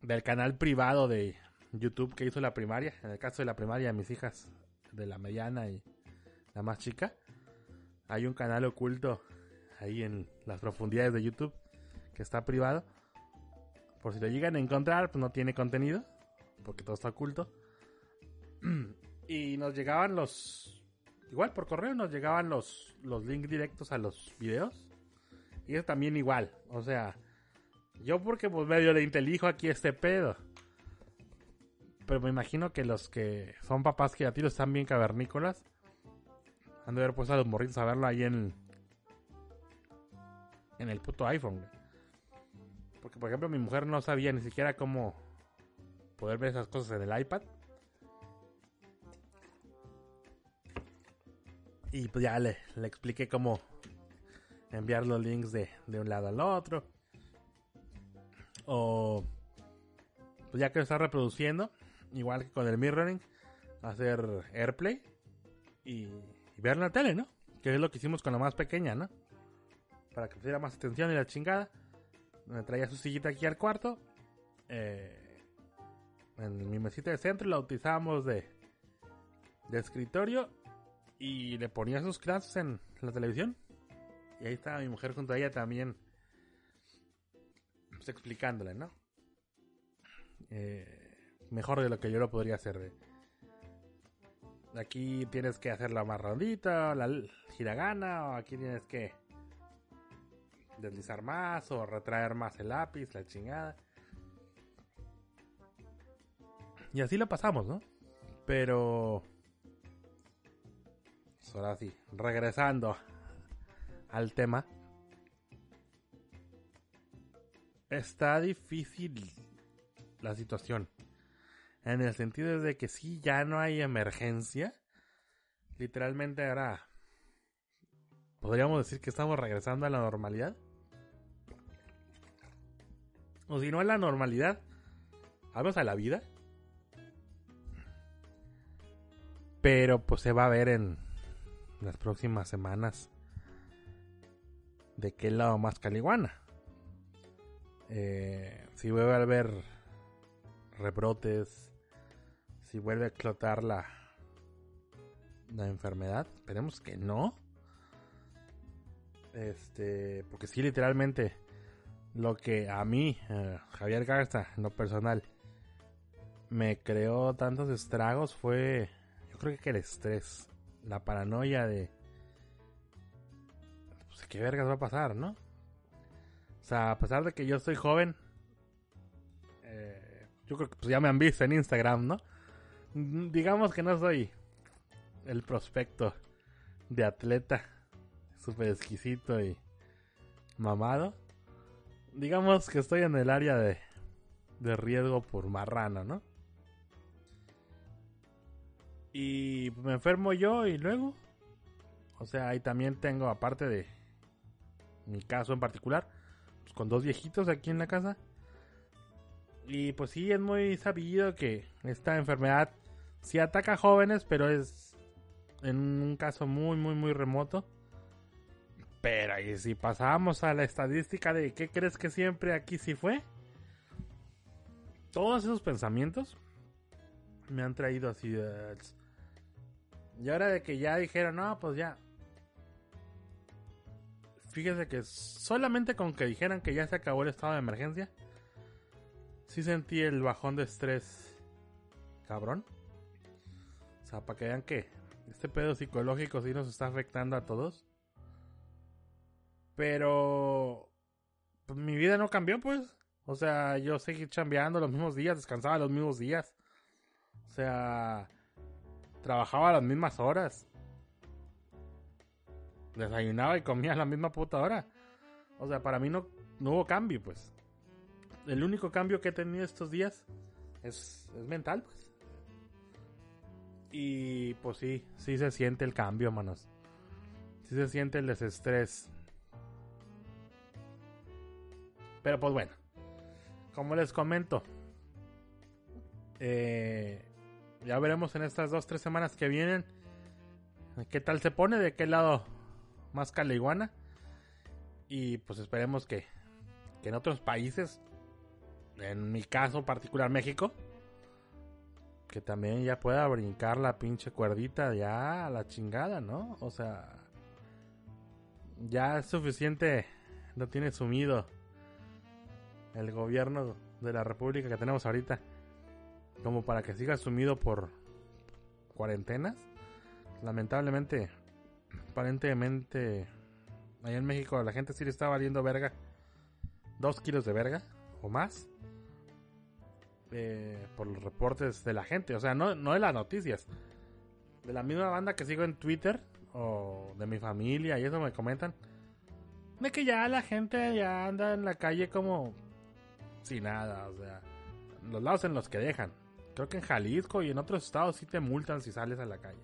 S1: del canal privado de YouTube que hizo la primaria, en el caso de la primaria de mis hijas, de la mediana y la más chica, hay un canal oculto ahí en las profundidades de YouTube que está privado. Por si lo llegan a encontrar, pues no tiene contenido, porque todo está oculto. y nos llegaban los igual por correo nos llegaban los los links directos a los videos. Y es también igual, o sea, yo porque pues medio le intelijo aquí este pedo. Pero me imagino que los que son papás que a tiro están bien cavernícolas. Han de haber puesto a los morritos a verlo ahí en. En el puto iPhone, Porque, por ejemplo, mi mujer no sabía ni siquiera cómo poder ver esas cosas en el iPad. Y pues ya le, le expliqué cómo enviar los links de, de un lado al otro. O pues ya que está reproduciendo, igual que con el mirroring, hacer AirPlay y, ver la tele, ¿no? Que es lo que hicimos con la más pequeña, ¿no? Para que pusiera más atención y la chingada. Me traía su sillita aquí al cuarto. Eh, en mi mesita de centro la utilizábamos de, de escritorio y le ponía sus clases en la televisión. Y ahí estaba mi mujer junto a ella también pues, explicándole, ¿no? Eh, mejor de lo que yo lo podría hacer. Aquí tienes que hacer la marrondita, la hiragana, o aquí tienes que deslizar más o retraer más el lápiz, la chingada. Y así lo pasamos, ¿no? Pero... Ahora sí, regresando al tema. está difícil la situación. En el sentido de que si ya no hay emergencia. Literalmente ahora podríamos decir que estamos regresando a la normalidad. O si no a la normalidad, vamos a la vida. Pero pues se va a ver en las próximas semanas de qué lado más caliguana. Eh, si vuelve a haber rebrotes, si vuelve a explotar la, la enfermedad, esperemos que no. Este, porque sí, literalmente, lo que a mí, eh, Javier Garza, en lo personal, me creó tantos estragos fue, yo creo que el estrés, la paranoia de, pues, ¿qué vergas va a pasar, no? O sea, a pesar de que yo soy joven, eh, yo creo que pues, ya me han visto en Instagram, ¿no? Digamos que no soy el prospecto de atleta súper exquisito y mamado. Digamos que estoy en el área de, de riesgo por marrano, ¿no? Y me enfermo yo y luego. O sea, ahí también tengo, aparte de mi caso en particular, con dos viejitos aquí en la casa. Y pues sí, es muy sabido que esta enfermedad sí ataca a jóvenes, pero es en un caso muy, muy, muy remoto. Pero y si pasamos a la estadística de qué crees que siempre aquí sí fue, todos esos pensamientos me han traído así. Y ahora de que ya dijeron, no, pues ya, fíjese que solamente con que dijeran que ya se acabó el estado de emergencia, sí sentí el bajón de estrés cabrón. O sea, para que vean que este pedo psicológico sí nos está afectando a todos. Pero pues, mi vida no cambió, pues. O sea, yo seguí chambeando los mismos días, descansaba los mismos días. O sea, trabajaba las mismas horas desayunaba y comía a la misma puta hora. O sea, para mí no, hubo cambio, pues. El único cambio que he tenido estos días es, es mental, pues. Y pues sí, sí se siente el cambio, manos. Sí se siente el desestrés. Pero pues bueno, como les comento, eh, ya veremos en estas dos, tres semanas que vienen qué tal se pone, de qué lado más caliguana. Y pues esperemos que, que en otros países, en mi caso particular México, que también ya pueda brincar la pinche cuerdita ya a la chingada, ¿no? O sea, ya es suficiente, no tiene sumido el gobierno de la república que tenemos ahorita como para que siga sumido por cuarentenas. Lamentablemente, aparentemente, allá en México la gente sí le está valiendo verga. Dos kilos de verga o más. Eh, por los reportes de la gente. O sea, no, no de las noticias. De la misma banda que sigo en Twitter. O de mi familia y eso me comentan. De que ya la gente ya anda en la calle como... Sin nada. O sea, los lados en los que dejan. Creo que en Jalisco y en otros estados sí te multan si sales a la calle.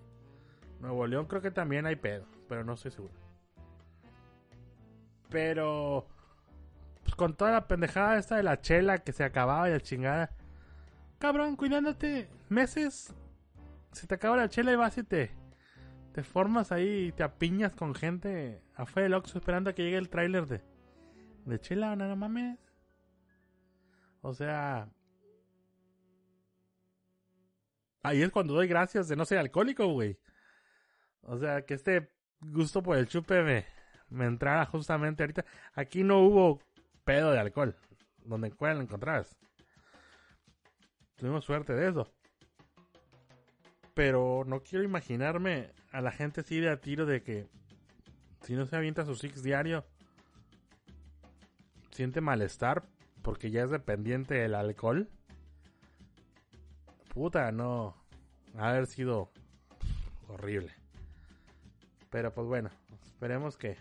S1: Nuevo León creo que también hay pedo, pero no estoy seguro. Pero pues con toda la pendejada esta de la chela que se acababa y la chingada. Cabrón, cuidándote meses. Se te acaba la chela y vas y te, te formas ahí y te apiñas con gente afuera del Oxxo esperando a que llegue el tráiler de, de chela, nada mames. O sea, Ahí es cuando doy gracias de no ser alcohólico, güey. O sea, que este gusto por el chupe me, me entrara justamente ahorita. Aquí no hubo pedo de alcohol. Donde puedan encontrarás. Tuvimos suerte de eso. Pero no quiero imaginarme a la gente así de a tiro de que si no se avienta su six diario, siente malestar porque ya es dependiente del alcohol puta, no. Ha haber sido horrible. Pero pues bueno, esperemos que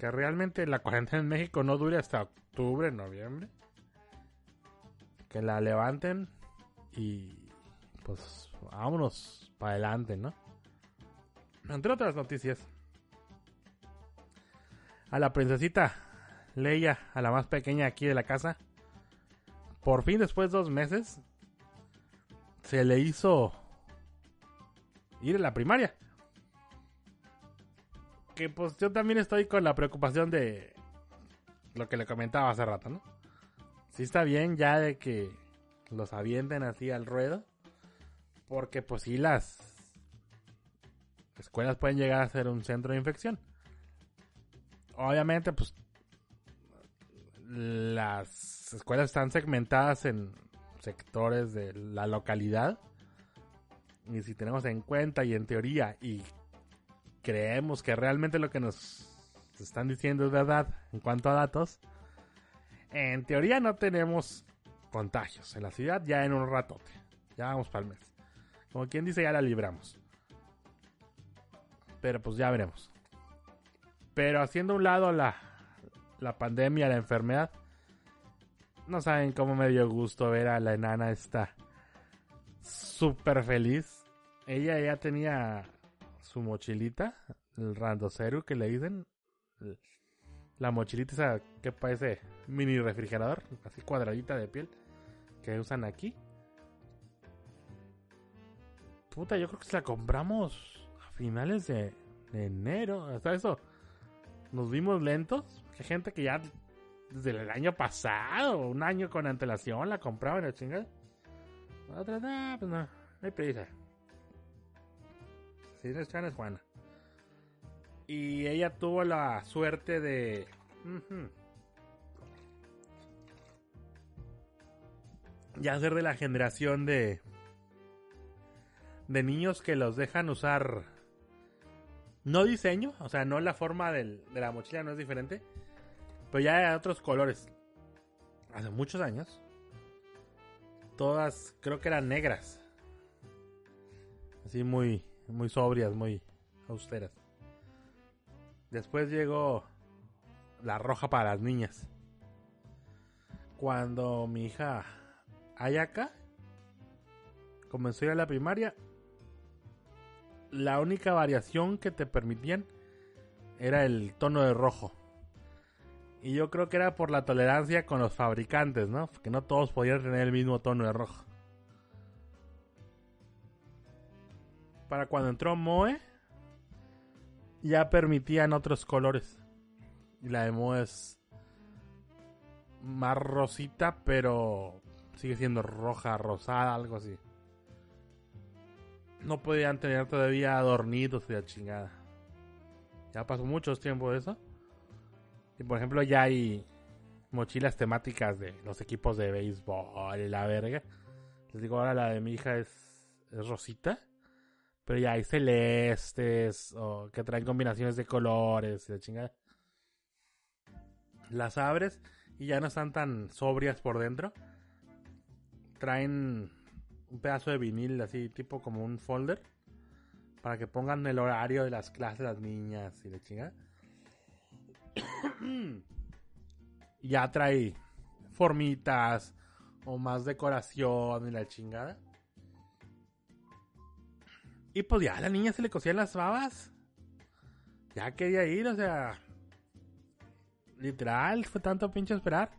S1: que realmente la cuarentena en México no dure hasta octubre, noviembre. Que la levanten y pues vámonos para adelante, ¿no? Entre otras noticias. A la princesita Leia, a la más pequeña aquí de la casa. Por fin después de dos meses se le hizo ir a la primaria. Que pues yo también estoy con la preocupación de lo que le comentaba hace rato, ¿no? Sí está bien ya de que los avienten así al ruedo. Porque pues sí las escuelas pueden llegar a ser un centro de infección. Obviamente pues las escuelas están segmentadas en sectores de la localidad. Y si tenemos en cuenta y en teoría y creemos que realmente lo que nos están diciendo es verdad en cuanto a datos, en teoría no tenemos contagios en la ciudad ya en un ratote. Ya vamos para el mes. Como quien dice, ya la libramos. Pero pues ya veremos. Pero haciendo un lado la, la pandemia, la enfermedad, no saben cómo me dio gusto ver a la enana esta súper feliz. Ella ya tenía su mochilita, el randoceru que le dicen. La mochilita esa que parece mini refrigerador, así cuadradita de piel, que usan aquí. Puta, yo creo que se la compramos a finales de, de enero. Hasta eso nos vimos lentos. Hay gente que ya desde el año pasado, un año con antelación la compraban la chingada. Otra, no, pues no, no hay prisa. Si no es Chana, es Juana. Y ella tuvo la suerte de. Ya ser de la generación de. De niños que los dejan usar. No diseño, o sea, no la forma del, de la mochila no es diferente pero ya hay otros colores. Hace muchos años. Todas creo que eran negras. Así muy, muy sobrias, muy austeras. Después llegó la roja para las niñas. Cuando mi hija Ayaka comenzó a ir a la primaria, la única variación que te permitían era el tono de rojo. Y yo creo que era por la tolerancia con los fabricantes, ¿no? Que no todos podían tener el mismo tono de rojo. Para cuando entró Moe, ya permitían otros colores. Y la de Mo es más rosita, pero sigue siendo roja, rosada, algo así. No podían tener todavía adornitos y la chingada. Ya pasó mucho tiempo de eso. Y por ejemplo, ya hay mochilas temáticas de los equipos de béisbol la verga. Les digo, ahora la de mi hija es, es rosita. Pero ya hay celestes o que traen combinaciones de colores y la chingada. Las abres y ya no están tan sobrias por dentro. Traen un pedazo de vinil así, tipo como un folder. Para que pongan el horario de las clases de las niñas y la chingada. ya trae formitas o más decoración y la chingada. Y pues ya a la niña se le cosían las babas. Ya quería ir, o sea. Literal, fue tanto pinche esperar.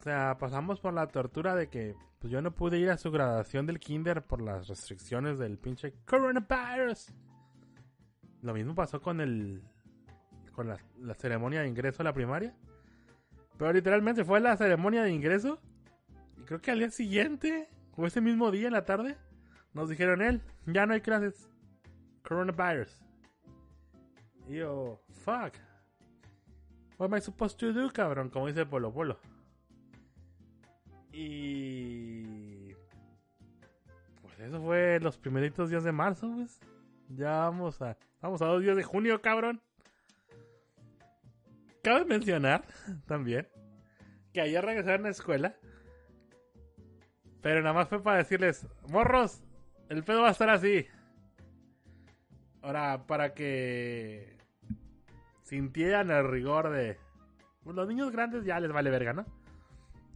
S1: O sea, pasamos por la tortura de que pues yo no pude ir a su graduación del kinder por las restricciones del pinche coronavirus. Lo mismo pasó con el la ceremonia de ingreso a la primaria. Pero literalmente fue la ceremonia de ingreso. Y creo que al día siguiente, o ese mismo día en la tarde, nos dijeron él, ya no hay clases. Coronavirus. Y yo, fuck. What am I supposed to do, cabrón? Como dice Polo Polo. Y... Pues eso fue los primeritos días de marzo, pues. Ya vamos a... Vamos a dos días de junio, cabrón. Cabe mencionar también que ayer regresaron a la escuela. Pero nada más fue para decirles, morros, el pedo va a estar así. Ahora, para que sintieran el rigor de... Pues los niños grandes ya les vale verga, ¿no?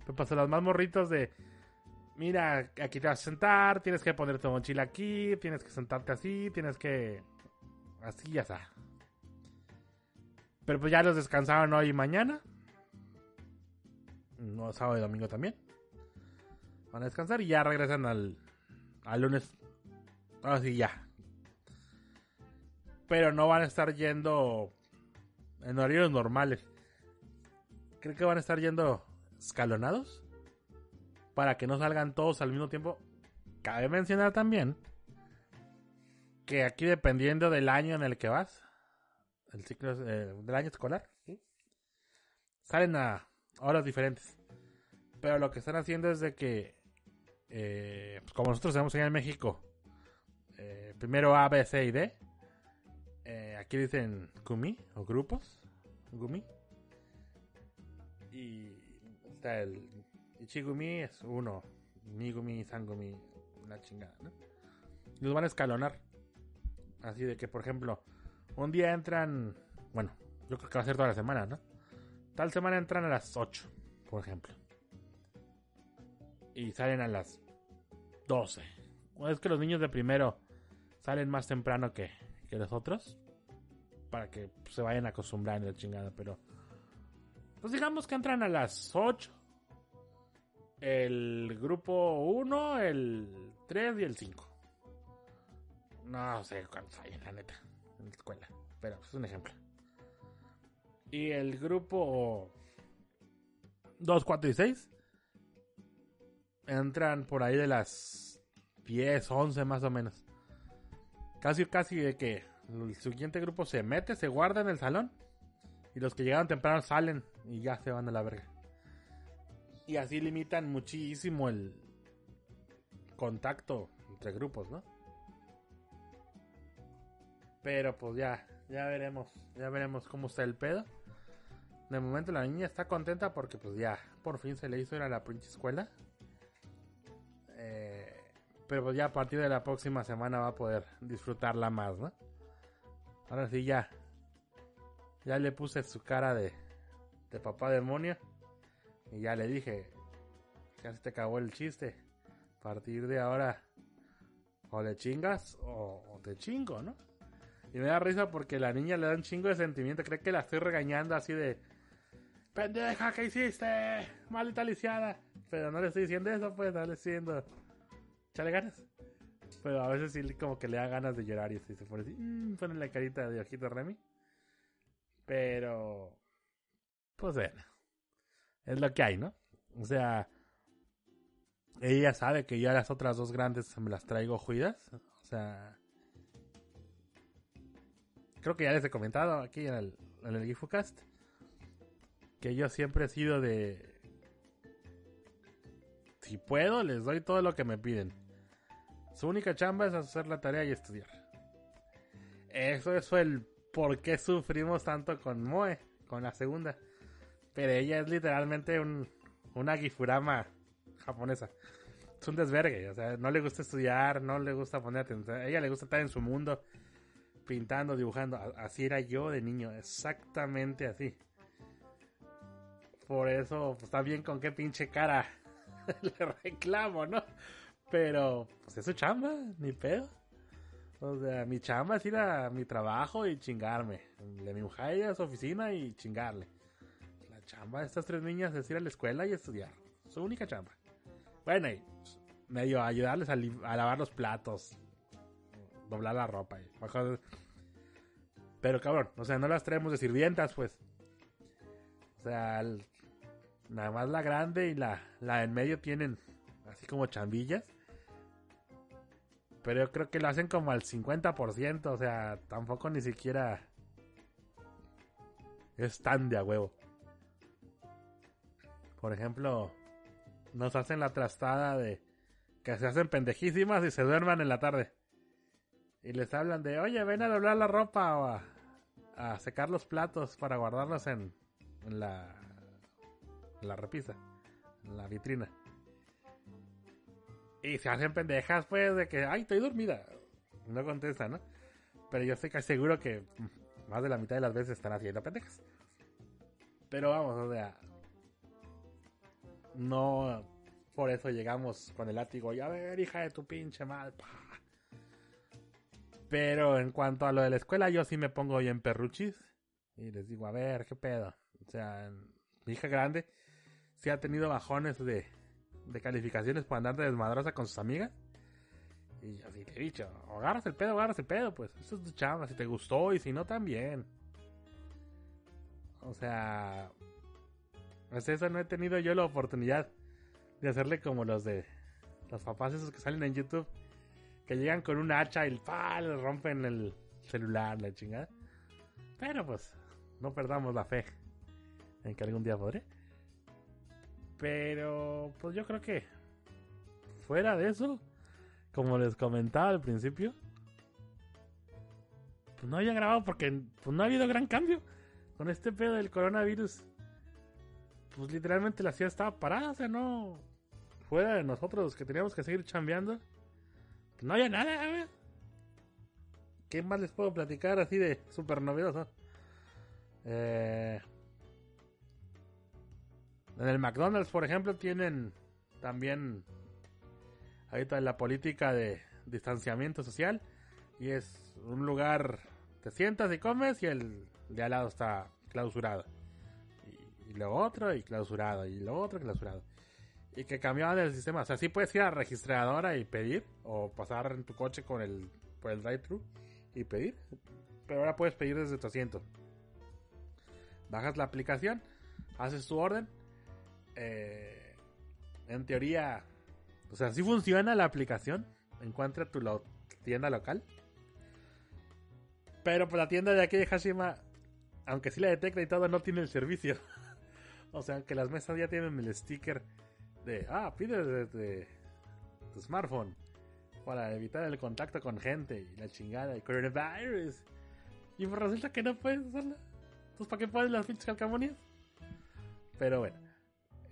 S1: Pero para los más morritos de... Mira, aquí te vas a sentar, tienes que poner tu mochila aquí, tienes que sentarte así, tienes que... Así ya está. Pero pues ya los descansaron hoy y mañana. No, sábado y domingo también. Van a descansar y ya regresan al, al lunes Ahora sí, ya. Pero no van a estar yendo en horarios normales. Creo que van a estar yendo escalonados. Para que no salgan todos al mismo tiempo. Cabe mencionar también que aquí dependiendo del año en el que vas, el ciclo eh, del año escolar, salen a horas diferentes. Pero lo que están haciendo es de que, eh, pues como nosotros tenemos allá en México, eh, primero A, B, C y D. Aquí dicen Gumi o grupos. Gumi. Y está el Ichigumi es uno. Migumi, Sangumi, una chingada, ¿no? Los van a escalonar. Así de que, por ejemplo, un día entran. Bueno, yo creo que va a ser toda la semana, ¿no? Tal semana entran a las 8, por ejemplo. Y salen a las 12. Es que los niños de primero salen más temprano que, que los otros. Para que se vayan acostumbrando la chingada, pero. Pues digamos que entran a las 8. El grupo 1, el 3 y el 5. No sé cuántos hay la neta, la escuela. Pero es un ejemplo. Y el grupo 2, 4 y 6 entran por ahí de las 10, 11 más o menos. Casi, casi de que el siguiente grupo se mete, se guarda en el salón. Y los que llegaron temprano salen y ya se van a la verga. Y así limitan muchísimo el contacto entre grupos, ¿no? Pero pues ya, ya veremos, ya veremos cómo está el pedo. De momento la niña está contenta porque pues ya, por fin se le hizo ir a la pinche escuela. Eh, pero pues ya a partir de la próxima semana va a poder disfrutarla más, ¿no? Ahora sí ya. Ya le puse su cara de, de papá demonio. Y ya le dije, casi te acabó el chiste. A partir de ahora, o le chingas o, te chingo, ¿no? Y me da risa porque la niña le da un chingo de sentimiento. Cree que la estoy regañando así de... Pendeja, ¿qué hiciste? Maldita lisiada. Pero no le estoy diciendo eso, pues, no le estoy chale ganas. Pero a veces sí como que le da ganas de llorar y se pone así, mmm, pone la carita de ojito Remy. Pero, pues bueno, es lo que hay, ¿no? O sea, ella sabe que ya las otras dos grandes me las traigo juidas. O sea, creo que ya les he comentado aquí en el, en el que yo siempre he sido de si puedo, les doy todo lo que me piden. Su única chamba es hacer la tarea y estudiar. Eso es el por qué sufrimos tanto con Moe, con la segunda. Pero ella es literalmente un, una Gifurama japonesa. Es un desvergue, o sea, no le gusta estudiar, no le gusta poner atención. Ella le gusta estar en su mundo, pintando, dibujando. Así era yo de niño, exactamente así. Por eso, pues, está bien con qué pinche cara le reclamo, ¿no? Pero, pues es su chamba, ni pedo. O sea, mi chamba es ir a mi trabajo y chingarme. De mi mujer a su oficina y chingarle. La chamba de estas tres niñas es ir a la escuela y estudiar. Su única chamba. Bueno, y pues, medio ayudarles a, lavar los platos. Doblar la ropa. Y Pero cabrón, o sea, no las traemos de sirvientas, pues. O sea, nada más la grande y la, la en medio tienen así como chambillas. Pero yo creo que lo hacen como al 50%, o sea, tampoco ni siquiera es tan de a huevo. Por ejemplo, nos hacen la trastada de que se hacen pendejísimas y se duerman en la tarde. Y les hablan de, oye, ven a doblar la ropa o a, secar los platos para guardarlos en, en la, la repisa, en la vitrina. Y se hacen pendejas, pues, de que, ay, estoy dormida. No contesta, ¿no? Pero yo estoy casi seguro que más de la mitad de las veces están haciendo pendejas. Pero vamos, o sea. No por eso llegamos con el látigo y a ver, hija de tu pinche mal. Pero en cuanto a lo de la escuela, yo sí me pongo bien perruchis. Y les digo, a ver, ¿qué pedo? O sea, mi hija grande sí ha tenido bajones de, de calificaciones por andar de desmadrosa con sus amigas. Y así te he dicho, agarras el pedo, agarras el pedo, pues eso es tu chamba, si te gustó y si no también. O sea, pues eso no he tenido yo la oportunidad de hacerle como los de los papás esos que salen en YouTube, que llegan con un hacha y ¡pah! le rompen el celular, la chingada. Pero pues, no perdamos la fe en que algún día podré. Pero, pues yo creo que fuera de eso, como les comentaba al principio, pues no había grabado porque pues no ha habido gran cambio con este pedo del coronavirus. Pues literalmente la ciudad estaba parada, o sea, no. Fuera de nosotros que teníamos que seguir chambeando, no había nada, ¿Qué más les puedo platicar así de súper novedoso? Eh, en el McDonald's, por ejemplo, tienen también ahorita la política de distanciamiento social y es un lugar te sientas y comes y el de al lado está clausurado. Y, lo otro y clausurado y lo otro clausurado. Y que cambiaban el sistema. O sea, sí puedes ir a registradora y pedir o pasar en tu coche con el por el drive-thru y pedir. Pero ahora puedes pedir desde tu asiento. Bajas la aplicación, haces tu orden eh, en teoría, o sea, si funciona la aplicación. Encuentra tu tienda local. Pero pues la tienda de aquí de Hashima, aunque sí la detecta y todo, no tiene el servicio. o sea, que las mesas ya tienen el sticker de, ah, pide desde tu smartphone para evitar el contacto con gente y la chingada y coronavirus. Y pues resulta que no puedes usarla. Entonces, ¿para qué pones las pinches calcamonías? Pero bueno.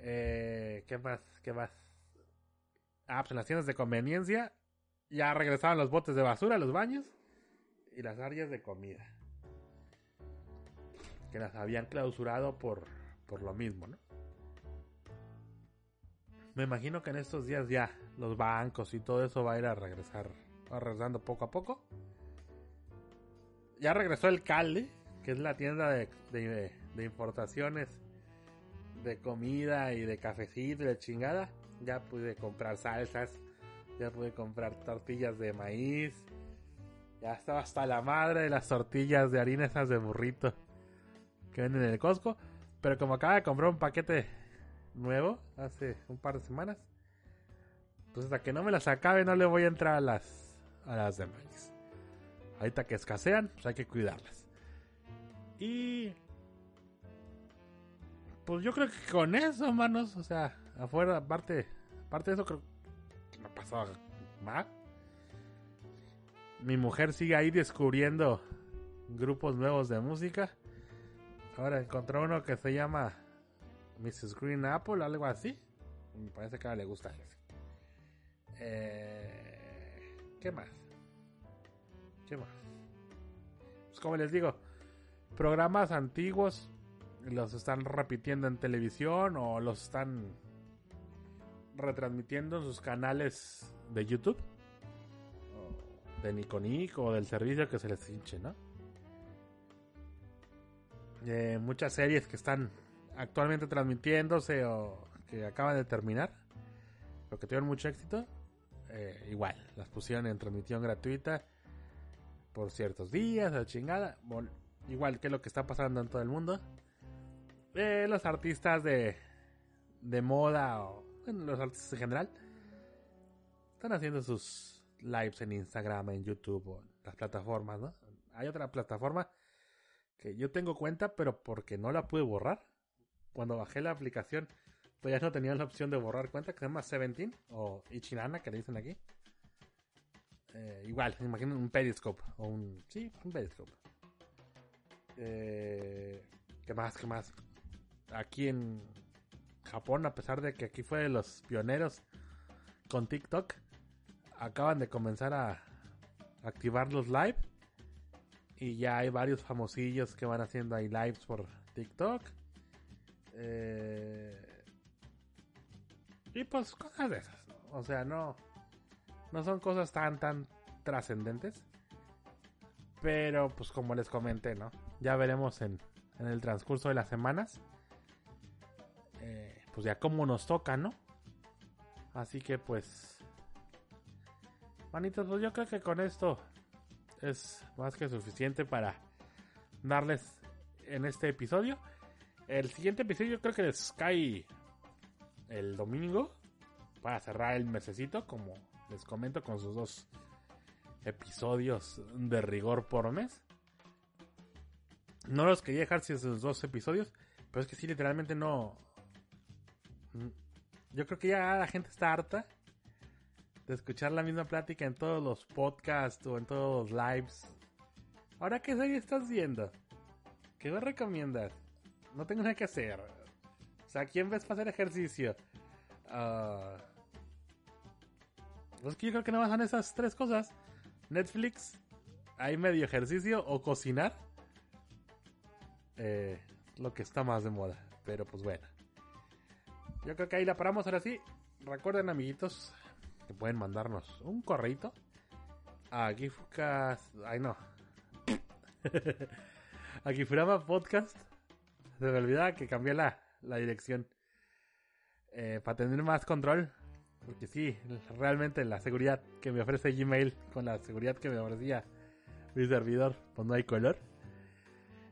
S1: Eh, ¿Qué más? ¿Qué más? Ah, pues en las tiendas de conveniencia ya regresaban los botes de basura los baños y las áreas de comida. Que las habían clausurado por, por lo mismo, ¿no? Me imagino que en estos días ya los bancos y todo eso va a ir a regresar, va regresando poco a poco. Ya regresó el Calde, que es la tienda de, de, de importaciones de comida y de cafecito y de chingada, ya pude comprar salsas, ya pude comprar tortillas de maíz, ya estaba hasta la madre de las tortillas de harina esas de burrito. que venden en el Costco. Pero como acaba de comprar un paquete nuevo hace un par de semanas, pues hasta que no me las acabe no le voy a entrar a las, a las demás. Ahorita que escasean, pues hay que cuidarlas. Y... Pues yo creo que con eso, manos, o sea, afuera, aparte, aparte de eso, creo que no pasó más. Mi mujer sigue ahí descubriendo grupos nuevos de música. Ahora encontró uno que se llama Mrs. Green Apple, algo así. Me parece que a le gusta. Eh, ¿Qué más? ¿Qué más? Pues como les digo, programas antiguos los están repitiendo en televisión o los están retransmitiendo en sus canales de YouTube. De Niconic o del servicio que se les hinche, ¿no? Eh, muchas series que están actualmente transmitiéndose o que acaban de terminar, pero que tuvieron mucho éxito, eh, igual, las pusieron en transmisión gratuita por ciertos días, la chingada, igual que lo que está pasando en todo el mundo. Eh, los artistas de, de moda o los artistas en general están haciendo sus lives en Instagram, en YouTube o las plataformas, ¿no? Hay otra plataforma que yo tengo cuenta, pero porque no la pude borrar. Cuando bajé la aplicación, todavía no tenía la opción de borrar cuenta, que se llama Seventeen o Ichinana, que le dicen aquí. Eh, igual, imagino un Periscope o un. Sí, un Periscope. Eh, ¿Qué más? ¿Qué más? Aquí en Japón, a pesar de que aquí fue de los pioneros con TikTok, acaban de comenzar a activar los live y ya hay varios famosillos que van haciendo ahí lives por TikTok. Eh, y pues cosas de esas. O sea, no. No son cosas tan, tan trascendentes. Pero pues como les comenté, ¿no? Ya veremos en, en el transcurso de las semanas. Eh, pues ya como nos toca, ¿no? Así que pues... Manitos, pues yo creo que con esto es más que suficiente para darles en este episodio. El siguiente episodio creo que les cae el domingo para cerrar el mesecito, como les comento, con sus dos episodios de rigor por mes. No los quería dejar sin esos dos episodios, pero es que sí, literalmente no. Yo creo que ya la gente está harta de escuchar la misma plática en todos los podcasts o en todos los lives. Ahora, ¿qué serie estás viendo? ¿Qué me recomiendas? No tengo nada que hacer. O sea, ¿quién ves para hacer ejercicio? Uh... Pues que yo creo que nada más son esas tres cosas. Netflix, hay medio ejercicio o cocinar. Eh, lo que está más de moda. Pero pues bueno. Yo creo que ahí la paramos ahora sí. Recuerden amiguitos, que pueden mandarnos un correito a Gifucast. Ay, no. a Gifurama Podcast. Se me olvidaba que cambié la, la dirección. Eh, para tener más control. Porque sí, realmente la seguridad que me ofrece Gmail con la seguridad que me ofrecía mi servidor, pues no hay color.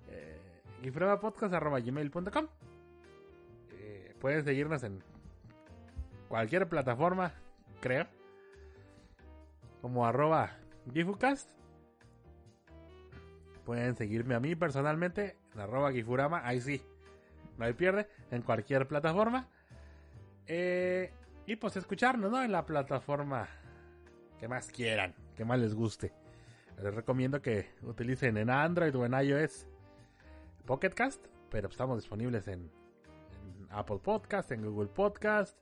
S1: Eh, gmail.com eh, Pueden seguirnos en cualquier plataforma creo. Como arroba Gifucast. Pueden seguirme a mí personalmente en arroba Gifurama. Ahí sí, no hay pierde. En cualquier plataforma. Eh, y pues escucharnos, ¿no? En la plataforma que más quieran, que más les guste. Les recomiendo que utilicen en Android o en iOS Pocketcast, pero estamos disponibles en, Apple Podcast, en Google Podcast,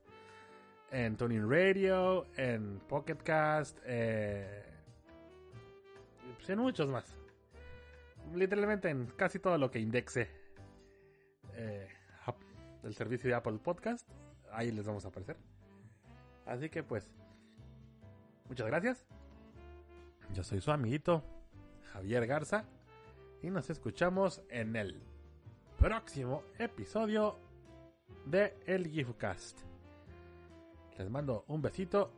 S1: en Tuning Radio, en Pocket Cast, eh, pues en muchos más. Literalmente en casi todo lo que indexe eh, el servicio de Apple Podcast, ahí les vamos a aparecer. Así que pues, muchas gracias. Yo soy su amiguito Javier Garza y nos escuchamos en el próximo episodio de El Giftcast. Les mando un besito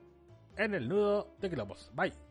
S1: en el nudo de globos. Bye.